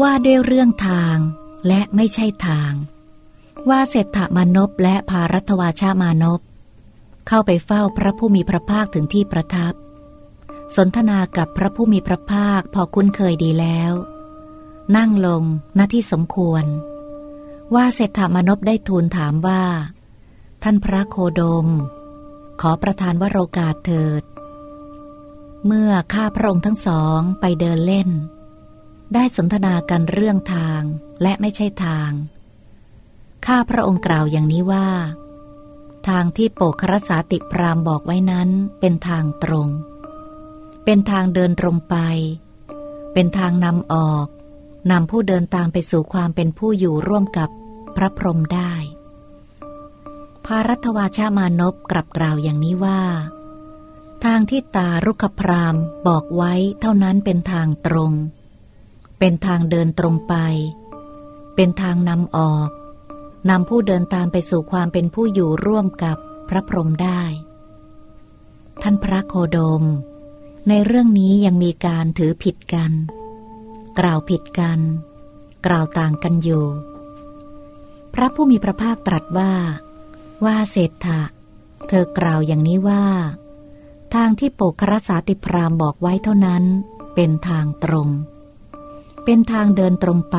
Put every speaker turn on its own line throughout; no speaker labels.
ว่าด้วยเรื่องทางและไม่ใช่ทาง ว่าเศรษฐมานพและภารัตวาชามานพ เข้าไปเฝ้าพระผู้มีพระภาคถึงที่ประทับ สนทนากับพระผู้มีพระภาคพอคุ้นเคยดีแล้ว นั่งลงหน้าที่สมควร ว่าเศรษฐมานพได้ทูลถามว่า ท่านพระโคดม ขอประทานวโรกาสเถิด เมื่อข้าพระองค์ทั้งสองไปเดินเล่น ได้สนทนากันเรื่องทางและไม่ใช่ทาง ข้าพระองค์กล่าวอย่างนี้ว่า ทางที่โปครสาติพรามบอกไว้นั้นเป็นทางตรง เป็นทางเดินตรงไป เป็นทางนำออกนำผู้เดินตามไปสู่ความเป็นผู้อยู่ร่วมกับพระพรหมได้ พารัตวาชามานพกลับกล่าวอย่างนี้ว่า ทางที่ตารุกพรามบอกไว้เท่านั้นเป็นทางตรง เป็นทางเดินตรงไป เป็นทางนำออกนำผู้เดินตามไปสู่ความเป็นผู้อยู่ร่วมกับพระพรหมได้ ท่านพระโคดม ในเรื่องนี้ยังมีการถือผิดกัน กล่าวผิดกัน กล่าวต่างกันอยู่ พระผู้มีพระภาคตรัสว่า ว่าเศรษฐะ เธอกล่าวอย่างนี้ว่า ทางที่โปกครสาติพรามบอกไว้เท่านั้น เป็นทางตรง เป็นทางเดินตรงไป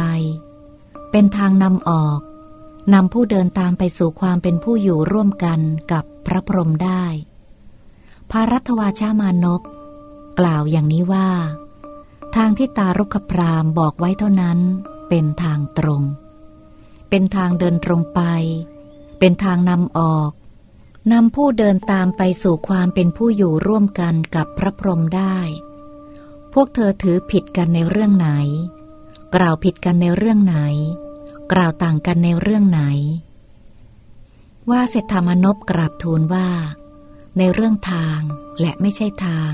เป็นทางนำออกนำผู้เดินตามไปสู่ความเป็นผู้อยู่ร่วมกันกับพระพรหมได้พารัตวาชามานพกล่าวอย่างนี้ว่า ทางที่ตารุกพรามบอกไว้เท่านั้น เป็นทางตรง เป็นทางเดินตรงไป เป็นทางนำออกนำผู้เดินตามไปสู่ความเป็นผู้อยู่ร่วมกันกับพระพรหมได้ พวกเธอถือผิดกันในเรื่องไหน กล่าวผิดกันในเรื่องไหน กล่าวต่างกันในเรื่องไหน ว่าเศรษฐามนพกราบทูลว่า ในเรื่องทางและไม่ใช่ทาง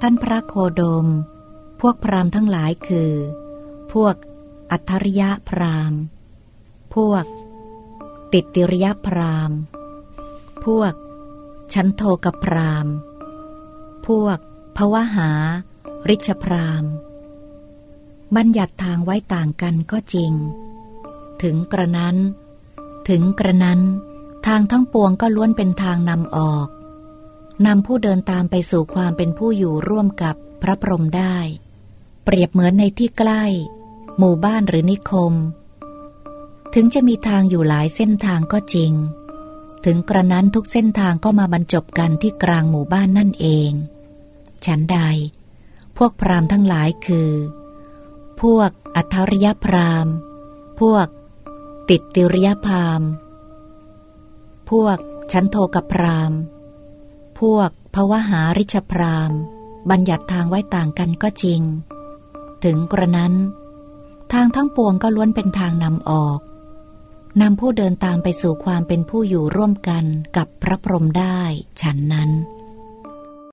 ท่านพระโคดม พวกพรามทั้งหลายคือ พวกอัทริยะพรามพวก ติติริยะพรามพวก ชันโทกพรามพวกภวหา ริชพราม บัญญัติทางไว้ต่างกันก็จริง ถึงกระนั้น ถึงกระนั้น ทางทั้งปวงก็ล้วนเป็นทางนำออกนำผู้เดินตามไปสู่ความเป็นผู้อยู่ร่วมกับพระพรหมได้ เปรียบเหมือนในที่ใกล้ หมู่บ้านหรือนิคม ถึงจะมีทางอยู่หลายเส้นทางก็จริง ถึงกระนั้นทุกเส้นทางก็มาบรรจบกันที่กลางหมู่บ้านนั่นเอง ฉันใด พวกพรามทั้งหลายคือ พวกอัทธริยพรามพวกติดติริยพามพวกชั้นโทกพรามพวกภวหาริชพรามบัญญัติทางไว้ต่างกันก็จริง ถึงกระนั้น ทางทั้งปวงก็ล้วนเป็นทางนำออกนำผู้เดินตามไปสู่ความเป็นผู้อยู่ร่วมกันกับพระพรหมได้ฉันนั้น